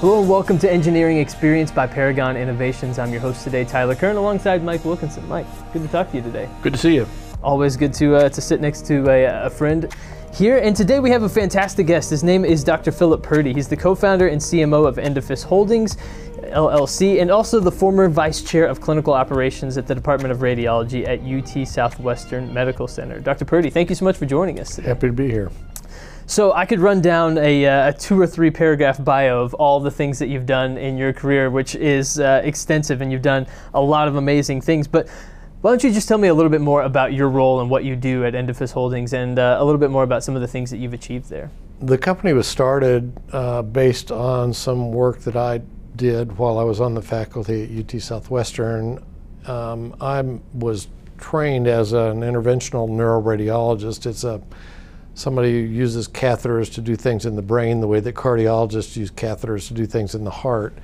Hello and welcome to Engineering Experience by Paragon Innovations. I'm your host today, Tyler Kern, alongside Mike Wilkinson. Mike, good to talk to you today. Good to see you. Always good to, uh, to sit next to a, a friend here. And today we have a fantastic guest. His name is Dr. Philip Purdy. He's the co-founder and CMO of Endophys Holdings, LLC, and also the former vice chair of clinical operations at the Department of Radiology at UT Southwestern Medical Center. Dr. Purdy, thank you so much for joining us today. Happy to be here. So I could run down a, uh, a, two or three paragraph bio of all the things that you've done in your career, which is uh, extensive, and you've done a lot of amazing things. But why don't you just tell me a little bit more about your role and what you do at Endophys Holdings, and uh, a little bit more about some of the things that you've achieved there? The company was started uh, based on some work that I did while I was on the faculty at UT Southwestern. Um, I was trained as an interventional neuroradiologist. It's a somebody who uses catheters to do things in the brain the way that cardiologists use catheters to do things in the heart.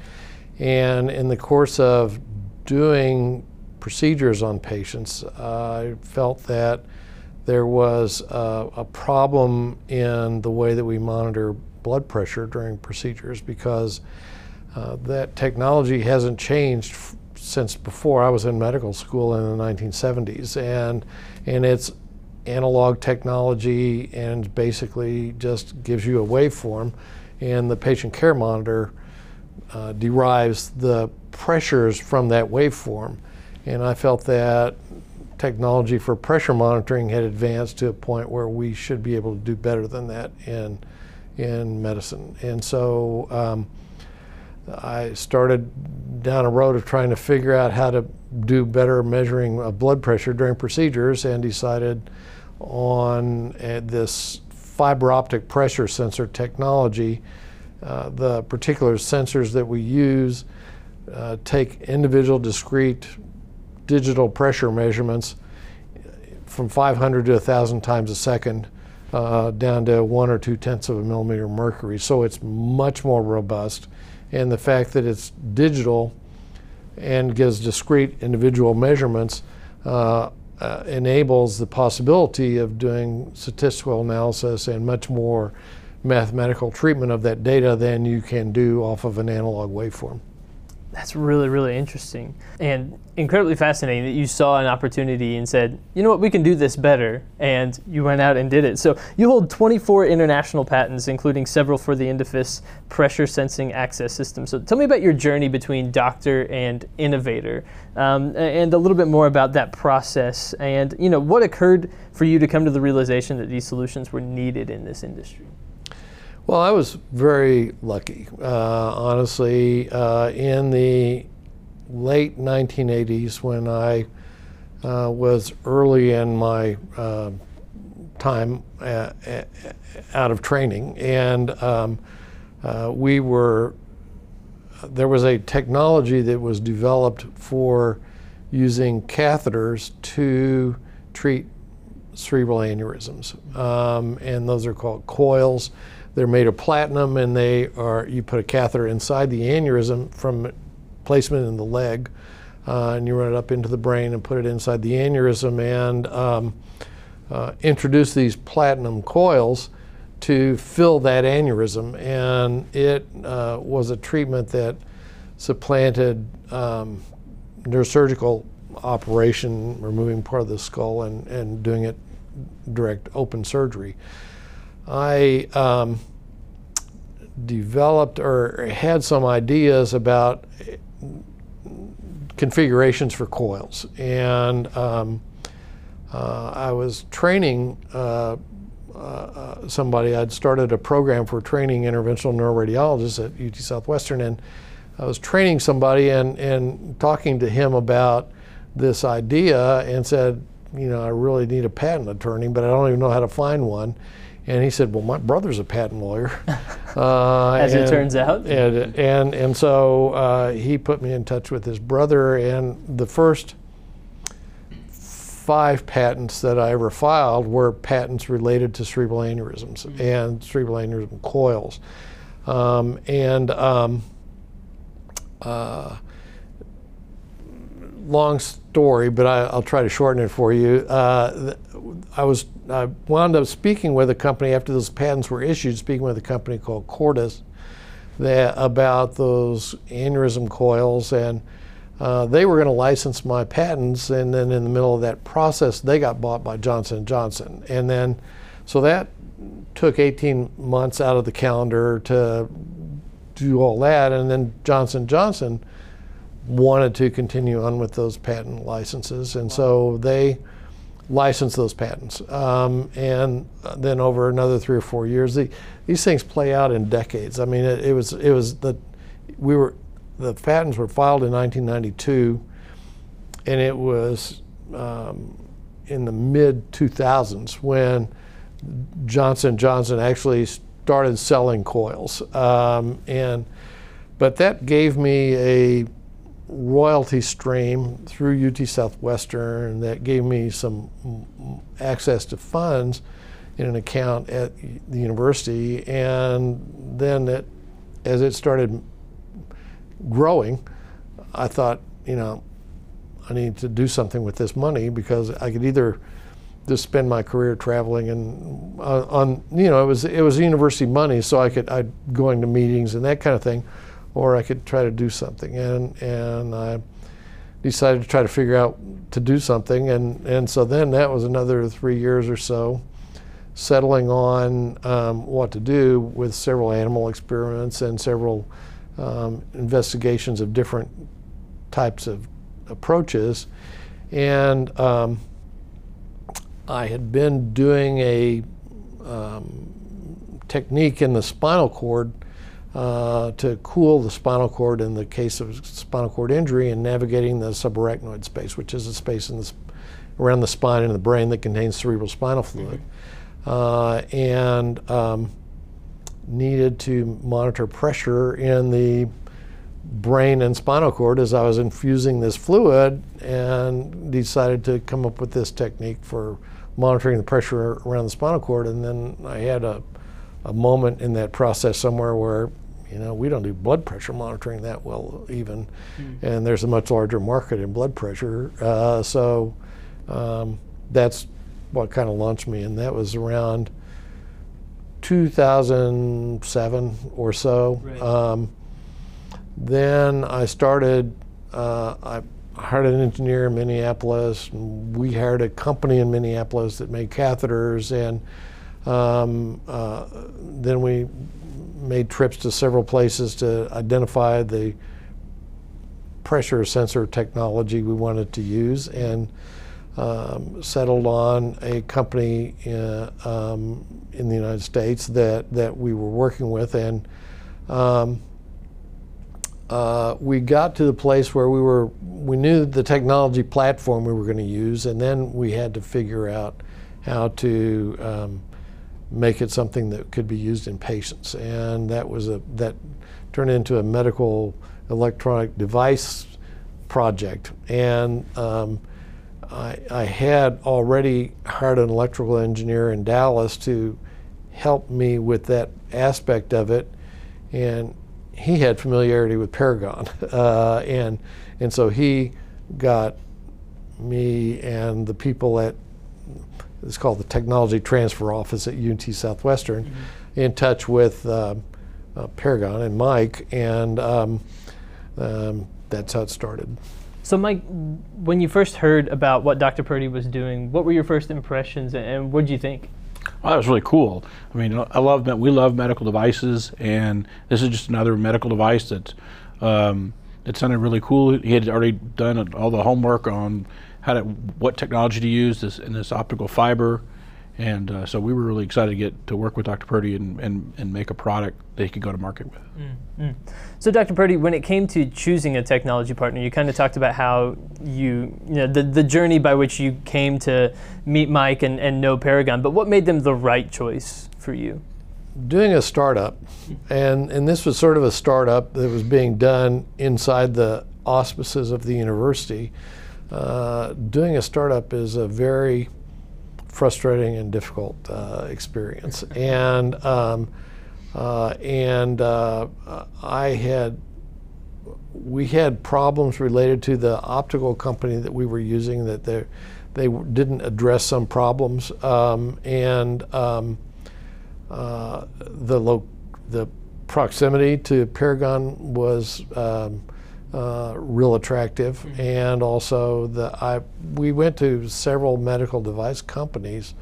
And in the course of doing procedures on patients, I felt that there was a, a, problem in the way that we monitor blood pressure during procedures because uh, that technology hasn't changed since before I was in medical school in the 1970s, and and it's analog technology and basically just gives you a waveform, and the patient care monitor uh, derives the pressures from that waveform. And I felt that technology for pressure monitoring had advanced to a point where we should be able to do better than that in in medicine. And so um, I started down a road of trying to figure out how to do better measuring of blood pressure during procedures and decided on uh, this fiber optic pressure sensor technology. Uh, the particular sensors that we use uh, take individual discrete digital pressure measurements from 500 to 1,000 times a second uh, down to one or two tenths of a millimeter mercury. So it's much more robust. And the fact that it's digital and gives discrete individual measurements uh, uh, enables the possibility of doing statistical analysis and much more mathematical treatment of that data than you can do off of an analog waveform. That's really, really interesting and incredibly fascinating that you saw an opportunity and said, you know what, we can do this better, and you went out and did it. So you hold 24 international patents, including several for the Endophys pressure sensing access system. So tell me about your journey between doctor and innovator, um, and a little bit more about that process, and you know what occurred for you to come to the realization that these solutions were needed in this industry. Well, I was very lucky, uh, honestly. Uh, in the late 1980s, when I uh, was early in my uh, time uh, out of training, and um, uh, we were there was a technology that was developed for using catheters to treat cerebral aneurysms, um, and those are called coils. They're made of platinum, and they are you put a catheter inside the aneurysm from placement in the leg, uh, and you run it up into the brain and put it inside the aneurysm, and um, uh, introduce these platinum coils to fill that aneurysm. And it uh, was a treatment that supplanted um, neurosurgical operation, removing part of the skull and, and doing it direct open surgery. I um, developed or had some ideas about configurations for coils. And um, uh, I was training uh, uh, somebody. I'd started a program for training interventional neuroradiologists at UT Southwestern, and I was training somebody and, and talking to him about this idea and said, you know, I really need a patent attorney, but I don't even know how to find one. And he said, "Well, my brother's a patent lawyer." Uh, As and, it turns out. And and and so uh, he put me in touch with his brother, and the first five patents that I ever filed were patents related to cerebral aneurysms mm-hmm. and cerebral aneurysm coils, um, and. Um, uh, long story, but I, will try to shorten it for you. Uh, I was I wound up speaking with a company after those patents were issued, speaking with a company called Cordis, that, about those aneurysm coils, and uh, they were going to license my patents. And then in the middle of that process, they got bought by Johnson Johnson, and then so that took 18 months out of the calendar to do all that, and then Johnson Johnson wanted to continue on with those patent licenses, and so they licensed those patents. Um, and then over another three or four years, the, these things play out in decades. I mean, it, it, was it was the we were the patents were filed in 1992, and it was um, in the mid 2000s when Johnson Johnson actually started selling coils, um, and but that gave me a royalty stream through UT Southwestern that gave me some access to funds in an account at the university. And then it, as it started growing, I thought, you know, I need to do something with this money because I could either just spend my career traveling and uh, on, you know, it was it was university money, so I could I'd going to meetings and that kind of thing or I could try to do something. And, and I decided to try to figure out to do something. And, and so then that was another three years or so, settling on um, what to do with several animal experiments and several um, investigations of different types of approaches. And um, I had been doing a um, technique in the spinal cord uh, to cool the spinal cord in the case of spinal cord injury and navigating the subarachnoid space, which is a space in the, around the spine and the brain that contains cerebral spinal fluid. Mm-hmm. Uh, and um, needed to monitor pressure in the brain and spinal cord as I was infusing this fluid and decided to come up with this technique for monitoring the pressure around the spinal cord. And then I had a, a moment in that process somewhere where you know, we don't do blood pressure monitoring that well, even, mm. and there's a much larger market in blood pressure. Uh, so um, that's what kind of launched me, and that was around 2007 or so. Right. Um, then I started. Uh, I hired an engineer in Minneapolis. And we hired a company in Minneapolis that made catheters, and um, uh, then we made trips to several places to identify the pressure sensor technology we wanted to use and um, settled on a company in, uh, um, in, the United States that, that we were working with. And um, uh, we got to the place where we were, we knew the technology platform we were going to use, and then we had to figure out how to um, make it something that could be used in patients. And that was a that turned into a medical electronic device project. And um, I, I, had already hired an electrical engineer in Dallas to help me with that aspect of it. And he had familiarity with Paragon. Uh, and, and so he got me and the people at it's called the Technology Transfer Office at UT Southwestern, mm-hmm. in touch with uh, uh, Paragon and Mike, and um, um, that's how it started. So, Mike, when you first heard about what Dr. Purdy was doing, what were your first impressions, and what did you think? Well, that was really cool. I mean, I love we love medical devices, and this is just another medical device that um, it sounded really cool. He had already done all the homework on how to what technology to use this in this optical fiber, and uh, so we were really excited to get to work with Dr. Purdy and, and, and make a product that he could go to market with. Mm-hmm. So, Dr. Purdy, when it came to choosing a technology partner, you kind of talked about how you, you know, the, the journey by which you came to meet Mike and, and know Paragon, but what made them the right choice for you? Doing a startup, and, and this was sort of a startup that was being done inside the auspices of the university uh, doing a startup is a very frustrating and difficult uh, experience. and um, uh, and uh, I had we had problems related to the optical company that we were using that they they didn't address some problems um, and um, uh, the lo- the proximity to Paragon was um, uh, real attractive, mm-hmm. and also the I we went to several medical device companies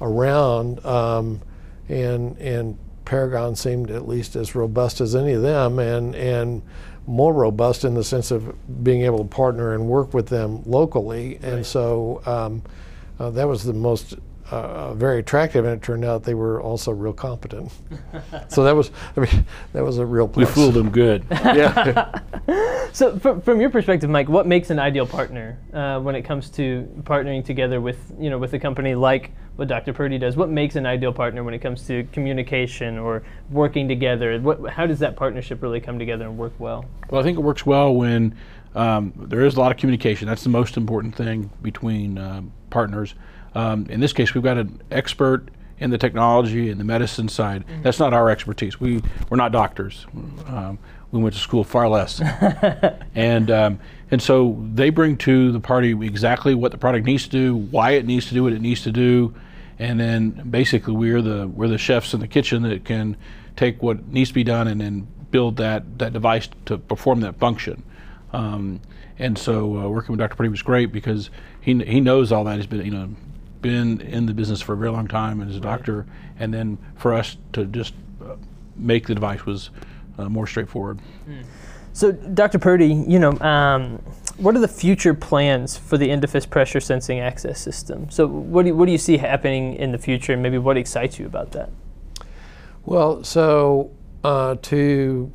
around, um, and and Paragon seemed at least as robust as any of them, and and more robust in the sense of being able to partner and work with them locally, right. and so um, uh, that was the most uh, very attractive, and it turned out they were also real competent. so that was, I mean, that was a real. Plus. We fooled them good. yeah. so, from, from your perspective, Mike, what makes an ideal partner uh, when it comes to partnering together with, you know, with a company like what Dr. Purdy does? What makes an ideal partner when it comes to communication or working together? What, how does that partnership really come together and work well? Well, I think it works well when um, there is a lot of communication. That's the most important thing between uh, partners. Um, in this case, we've got an expert in the technology and the medicine side. Mm-hmm. That's not our expertise. We we're not doctors. Um, we went to school far less, and um, and so they bring to the party exactly what the product needs to do, why it needs to do what it needs to do, and then basically we're the we're the chefs in the kitchen that can take what needs to be done and then build that that device to perform that function. Um, and so uh, working with Dr. Purdy was great because he he knows all that. He's been you know been in the business for a very long time and is a right. doctor, and then for us to just uh, make the device was uh, more straightforward. Mm. So, Dr. Purdy, you know, um, what are the future plans for the Endophys pressure sensing access system? So, what do you, what do you see happening in the future, and maybe what excites you about that? Well, so uh, to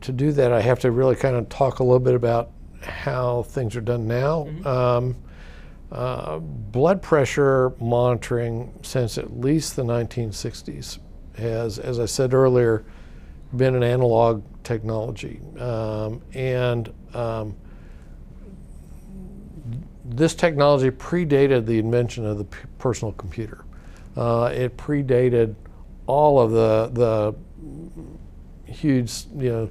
to do that, I have to really kind of talk a little bit about how things are done now. Mm-hmm. Um, uh, blood pressure monitoring since at least the 1960s has, as I said earlier, been an analog technology. Um, and um, this technology predated the invention of the personal computer. Uh, it predated all of the, the huge, you know,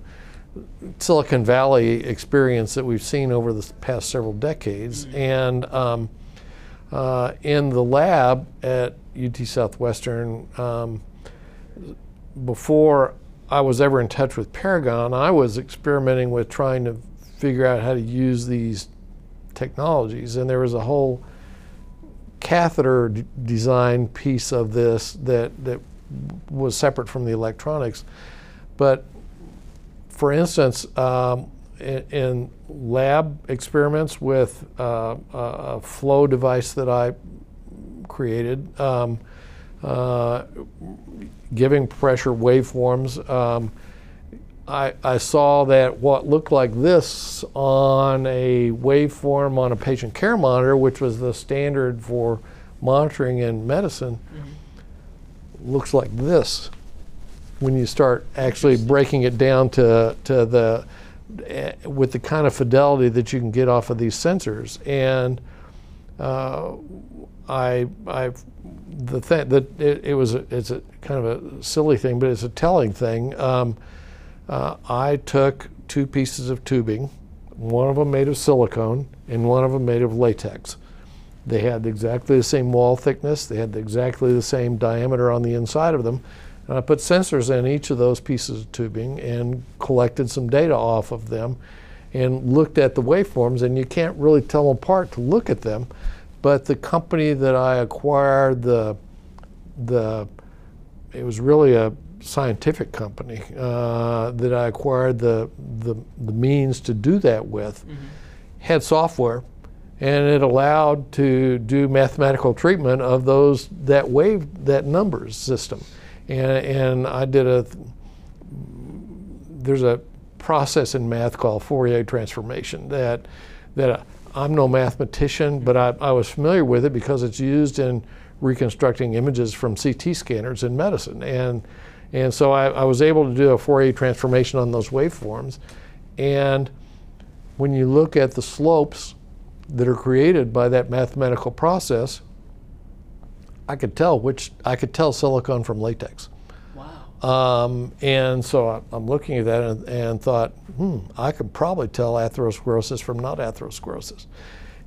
Silicon Valley experience that we've seen over the past several decades. Mm-hmm. And um, uh, in the lab at UT Southwestern, um, before I was ever in touch with Paragon, I was experimenting with trying to figure out how to use these technologies. And there was a whole catheter d- design piece of this that, that was separate from the electronics. But for instance, um, in, in, lab experiments with uh, a flow device that I created, um, uh, giving pressure waveforms, um, I, I, saw that what looked like this on a waveform on a patient care monitor, which was the standard for monitoring in medicine, mm-hmm. looks like this when you start actually breaking it down to, to the uh, with the kind of fidelity that you can get off of these sensors. And uh, I, I the thing that it, it, was a, it's a kind of a silly thing but it's a telling thing. Um, uh, I took two pieces of tubing one of them made of silicone and one of them made of latex. They had exactly the same wall thickness they had exactly the same diameter on the inside of them and I put sensors in each of those pieces of tubing and collected some data off of them and looked at the waveforms. And you can't really tell them apart to look at them. But the company that I acquired, the, the it was really a scientific company uh, that I acquired the, the, the, means to do that with, mm-hmm. had software and it allowed to do mathematical treatment of those that wave that numbers system and, and I did a, there's a process in math called Fourier transformation that, that I'm no mathematician, but I, I was familiar with it because it's used in reconstructing images from CT scanners in medicine. And, and so I, I was able to do a Fourier transformation on those waveforms. And when you look at the slopes that are created by that mathematical process, I could tell which I could tell silicone from latex. Wow. Um, and so I, am looking at that and, and, thought, hmm, I could probably tell atherosclerosis from not atherosclerosis.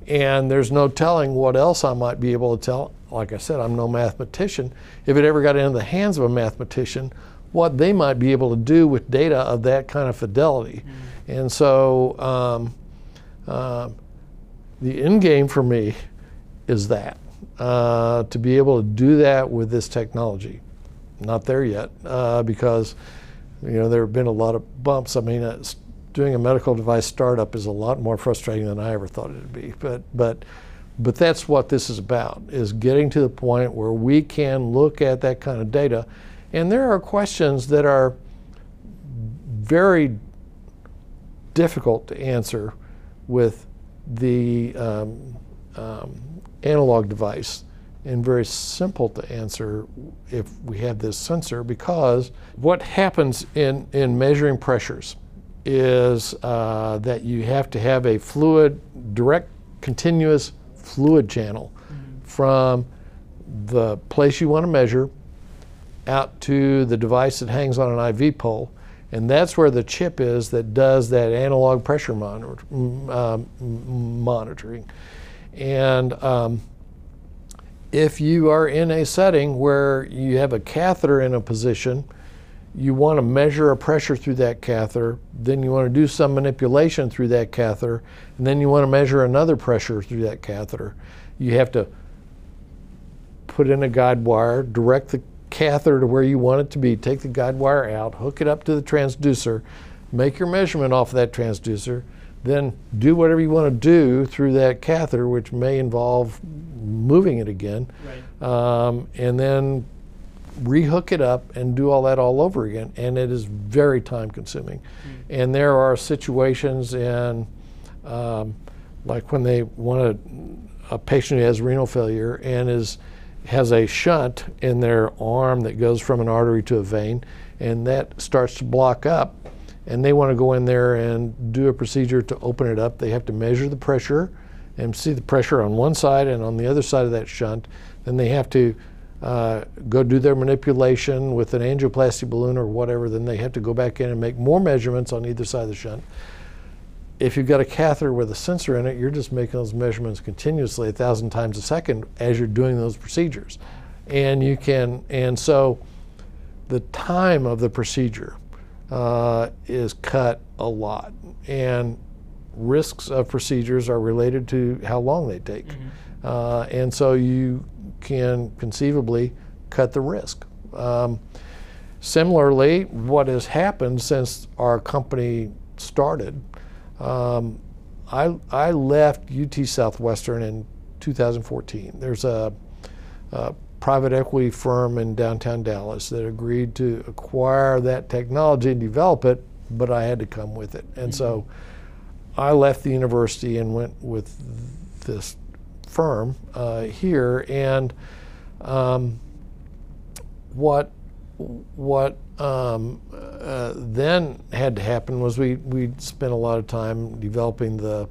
And there's no telling what else I might be able to tell. Like I said, I'm no mathematician. If it ever got into the hands of a mathematician, what they might be able to do with data of that kind of fidelity. And so um, uh, the end game for me is that uh, to be able to do that with this technology. Not there yet uh, because you know there have been a lot of bumps. I mean, uh, doing a medical device startup is a lot more frustrating than I ever thought it would be. But but but that's what this is about: is getting to the point where we can look at that kind of data, and there are questions that are very difficult to answer with the um, um, analog device and very simple to answer if we have this sensor because what happens in, in measuring pressures is uh, that you have to have a fluid, direct, continuous fluid channel mm-hmm. from the place you want to measure out to the device that hangs on an IV pole. And that's where the chip is that does that analog pressure monitor, um, monitoring. And um, if you are in a setting where you have a catheter in a position, you want to measure a pressure through that catheter, then you want to do some manipulation through that catheter, and then you want to measure another pressure through that catheter. You have to put in a guide wire, direct the catheter to where you want it to be, take the guide wire out, hook it up to the transducer, make your measurement off of that transducer, then do whatever you want to do through that catheter, which may involve moving it again, right. um, and then rehook it up and do all that all over again. And it is very time consuming. Mm. And there are situations in, um, like when they want a, a patient who has renal failure and is has a shunt in their arm that goes from an artery to a vein, and that starts to block up and they want to go in there and do a procedure to open it up. They have to measure the pressure and see the pressure on one side and on the other side of that shunt. Then they have to uh, go do their manipulation with an angioplasty balloon or whatever. Then they have to go back in and make more measurements on either side of the shunt. If you've got a catheter with a sensor in it, you're just making those measurements continuously, a thousand times a second, as you're doing those procedures. And you can, and so the time of the procedure uh, is cut a lot. And risks of procedures are related to how long they take. Mm-hmm. Uh, and so you can conceivably cut the risk. Um, similarly, what has happened since our company started, um, I, I left UT Southwestern in 2014. There's a, a private equity firm in downtown Dallas that agreed to acquire that technology and develop it, but I had to come with it. And mm-hmm. so I left the university and went with this firm uh, here. And um, what what um, uh, then had to happen was we we spent a lot of time developing the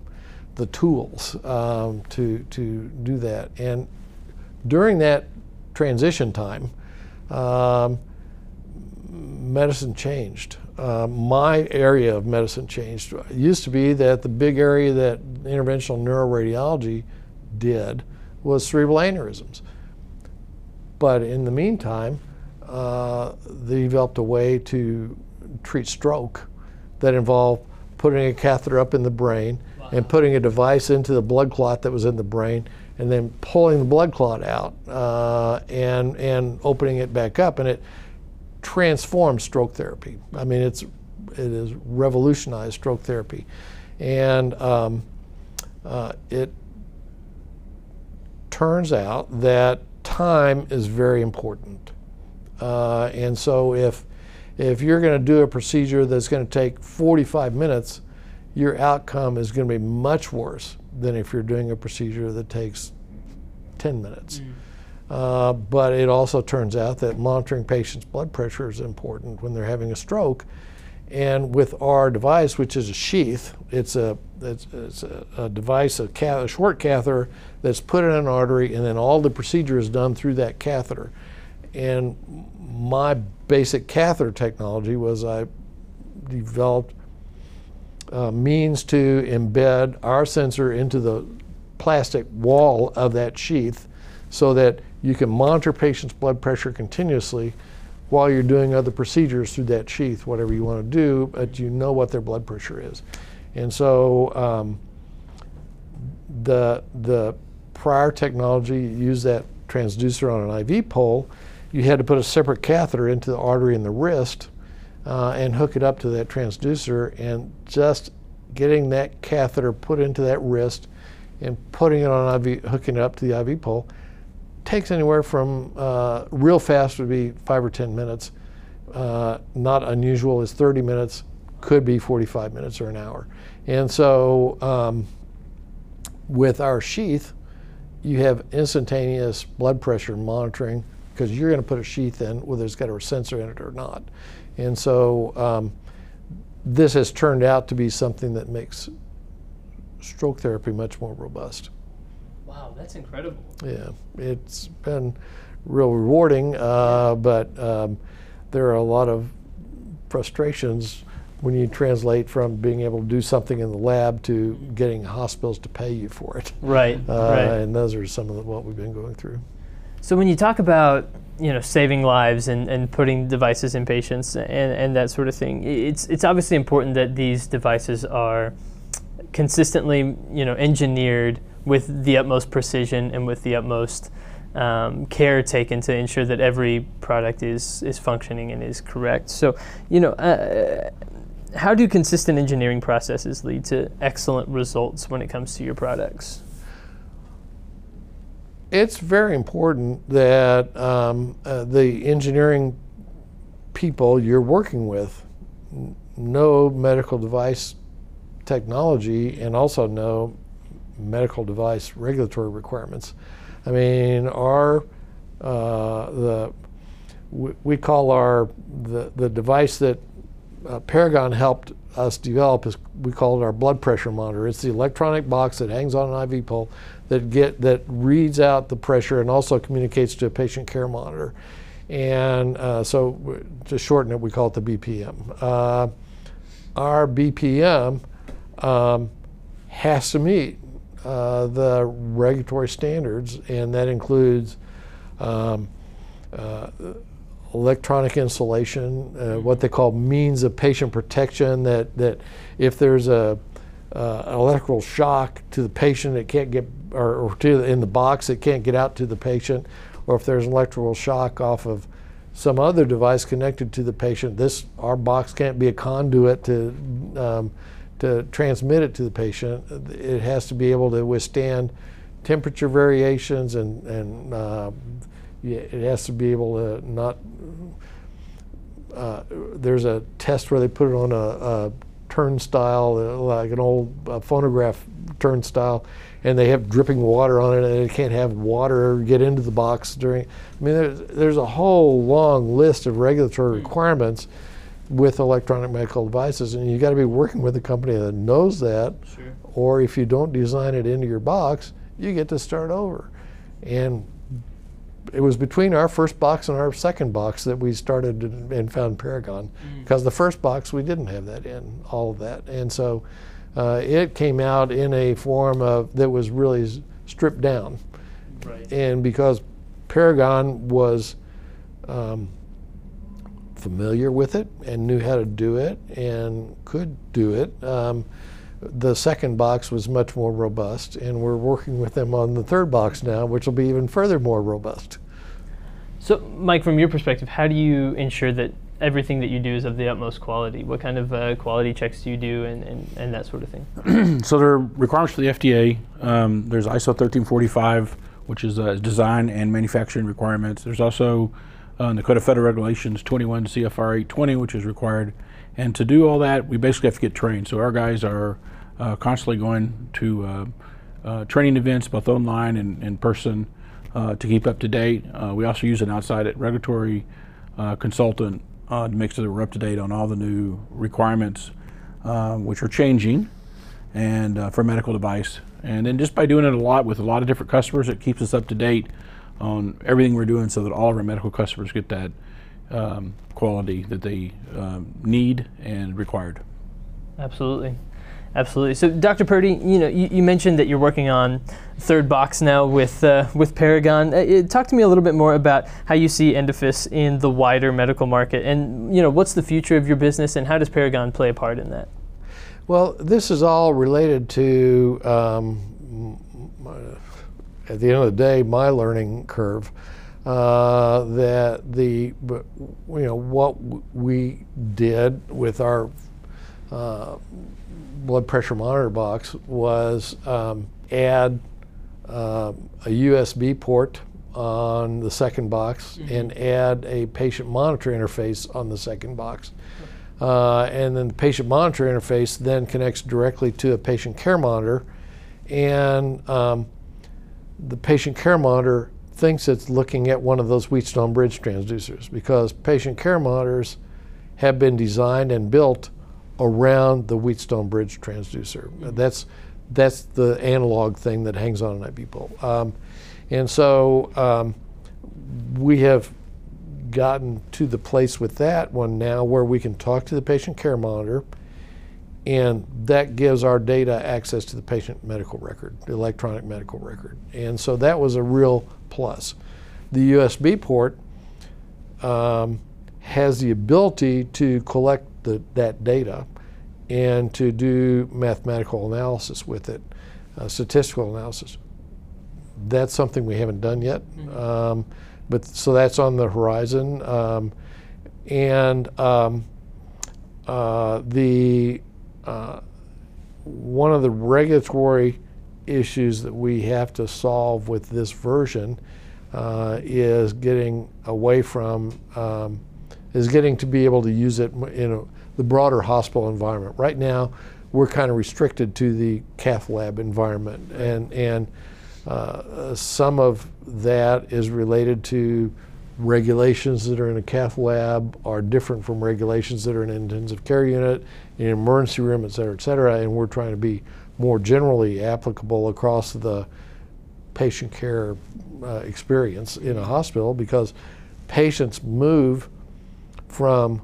the tools um, to to do that. And during that transition time, um, medicine changed. Uh, my area of medicine changed. It used to be that the big area that interventional neuroradiology did was cerebral aneurysms. But in the meantime, uh, they developed a way to treat stroke that involved putting a catheter up in the brain wow. and putting a device into the blood clot that was in the brain and then pulling the blood clot out uh, and and opening it back up, and it transforms stroke therapy. I mean, it's it has revolutionized stroke therapy, and um, uh, it turns out that time is very important, uh, and so if if you're going to do a procedure that's going to take 45 minutes, your outcome is going to be much worse than if you're doing a procedure that takes 10 minutes. Mm. Uh, but it also turns out that monitoring patients' blood pressure is important when they're having a stroke. And with our device, which is a sheath, it's a, it's, it's a, a, device, a, cath- a short catheter that's put in an artery, and then all the procedure is done through that catheter. And my basic catheter technology was I developed uh, means to embed our sensor into the plastic wall of that sheath so that you can monitor patients' blood pressure continuously while you're doing other procedures through that sheath, whatever you want to do, but you know what their blood pressure is. And so um, the, the prior technology used that transducer on an IV pole. You had to put a separate catheter into the artery in the wrist uh, and hook it up to that transducer. And just getting that catheter put into that wrist and putting it on IV, hooking it up to the IV pole takes anywhere from uh, real fast would be five or 10 minutes. Uh, not unusual is 30 minutes, could be 45 minutes or an hour. And so um, with our sheath, you have instantaneous blood pressure monitoring because you're going to put a sheath in whether it's got a sensor in it or not. And so um, this has turned out to be something that makes stroke therapy much more robust. Wow, that's incredible. Yeah, it's been real rewarding, uh, but um, there are a lot of frustrations when you translate from being able to do something in the lab to getting hospitals to pay you for it. Right, Uh, right. And those are some of the, what we've been going through. So when you talk about you know saving lives and, and putting devices in patients and, and that sort of thing, it's it's obviously important that these devices are consistently you know engineered with the utmost precision and with the utmost um, care taken to ensure that every product is is functioning and is correct. So you know. Uh, how do consistent engineering processes lead to excellent results when it comes to your products? It's very important that um, uh, the engineering people you're working with know medical device technology and also know medical device regulatory requirements. I mean, our uh, the we, we call our the, the device that uh, Paragon helped us develop is we call it our blood pressure monitor. It's the electronic box that hangs on an IV pole that get that reads out the pressure and also communicates to a patient care monitor. And uh, so, to shorten it, we call it the BPM. Uh, our BPM um, has to meet uh, the regulatory standards, and that includes um, uh, electronic insulation, uh, what they call means of patient protection. That that if there's a uh, an electrical shock to the patient, it can't get or, or to in the box, it can't get out to the patient, or if there's an electrical shock off of some other device connected to the patient, this our box can't be a conduit to um, to transmit it to the patient. It has to be able to withstand temperature variations and and uh, it has to be able to not. Uh, there's a test where they put it on a, a turnstile, uh, like an old uh, phonograph turnstile, and they have dripping water on it, and it can't have water get into the box during. I mean, there's, there's a whole long list of regulatory requirements with electronic medical devices, and you got to be working with a company that knows that. Sure. Or if you don't design it into your box, you get to start over. And it was between our first box and our second box that we started and- found Paragon, because the first box we didn't have that in all of that, and so uh, it came out in a form of that was really stripped down, Right. and because Paragon was um, familiar with it and knew how to do it and could do it. Um, the second box was much more robust, and we're working with them on the third box now, which will be even further more robust. So, Mike, from your perspective, how do you ensure that everything that you do is of the utmost quality? What kind of uh, quality checks do you do and, and, and that sort of thing? So there are requirements for the FDA. Um, there's ISO 1345, which is uh, design and manufacturing requirements. There's also uh, the Code of Federal Regulations 21 CFR 820, which is required. And to do all that, we basically have to get trained. So our guys are uh, constantly going to uh, training events, both online and in person, uh, to keep up to date. Uh, we also use an outside regulatory uh, consultant uh, to make sure that we're up to date on all the new requirements, uh, which are changing and for medical device. And then just by doing it a lot with a lot of different customers, it keeps us up to date on everything we're doing so that all of our medical customers get that um, quality that they um, need and required. Absolutely. Absolutely. So, Dr. Purdy, you know, you, you mentioned that you're working on third box now with uh, with Paragon. Uh, talk to me a little bit more about how you see Endophys in the wider medical market, and you know, what's the future of your business, and how does Paragon play a part in that? Well, this is all related to, um, at the end of the day, my learning curve. Uh, that the you know what we did with our uh, blood pressure monitor box was um, add uh, a USB port on the second box mm-hmm. and add a patient monitor interface on the second box. Uh, and then the patient monitor interface then connects directly to a patient care monitor. And um, the patient care monitor thinks it's looking at one of those Wheatstone bridge transducers because patient care monitors have been designed and built around the Wheatstone bridge transducer. Mm-hmm. That's that's the analog thing that hangs on an IV pole. Um, and so um, we have gotten to the place with that one now where we can talk to the patient care monitor and that gives our data access to the patient medical record, the electronic medical record. And so that was a real plus. The USB port um, has the ability to collect the, that data and to do mathematical analysis with it, uh, statistical analysis. That's something we haven't done yet. Mm-hmm. Um, but so that's on the horizon. Um, and um, uh, the uh, one of the regulatory issues that we have to solve with this version uh, is getting away from um, is getting to be able to use it in a, the broader hospital environment. Right now, we're kind of restricted to the cath lab environment, and and uh, some of that is related to regulations that are in a cath lab are different from regulations that are in an intensive care unit, in an emergency room, et cetera, et cetera. And we're trying to be more generally applicable across the patient care uh, experience in a hospital because patients move from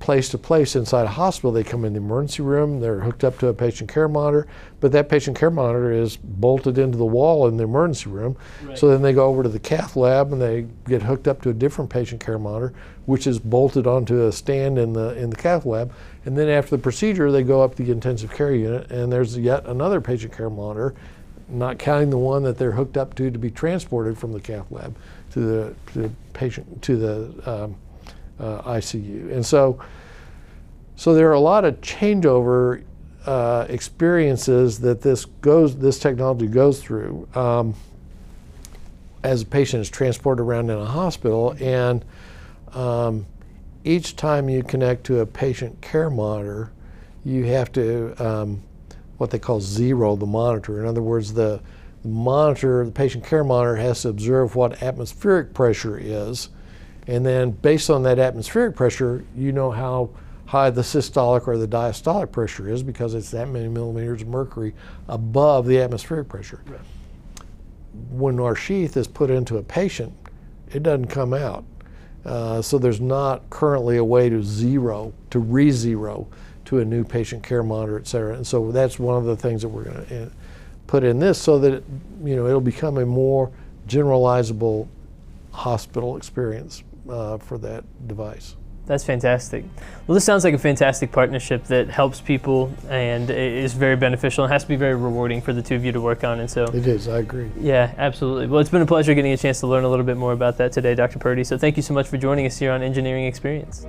place to place inside a hospital. They come in the emergency room, they're hooked up to a patient care monitor, but that patient care monitor is bolted into the wall in the emergency room. Right. So then they go over to the cath lab and they get hooked up to a different patient care monitor, which is bolted onto a stand in the in the cath lab. And then after the procedure, they go up to the intensive care unit and there's yet another patient care monitor, not counting the one that they're hooked up to to be transported from the cath lab to the, to the patient to the um, uh, ICU. And so, so there are a lot of changeover uh, experiences that this goes, this technology goes through um, as a patient is transported around in a hospital. And um, each time you connect to a patient care monitor, you have to um, what they call zero the monitor. In other words, the, the monitor, the patient care monitor, has to observe what atmospheric pressure is and then based on that atmospheric pressure, you know how high the systolic or the diastolic pressure is because it's that many millimeters of mercury above the atmospheric pressure. Right. When our sheath is put into a patient, it doesn't come out. Uh, so there's not currently a way to zero, to re-zero to a new patient care monitor, et cetera. And so that's one of the things that we're going to uh, put in this so that, it, you know, it'll become a more generalizable hospital experience uh, for that device. That's fantastic. Well, this sounds like a fantastic partnership that helps people and is very beneficial and has to be very rewarding for the two of you to work on. And so it is. I agree. Yeah, absolutely. Well, it's been a pleasure getting a chance to learn a little bit more about that today, Dr. Purdy. So thank you so much for joining us here on Engineering Experience.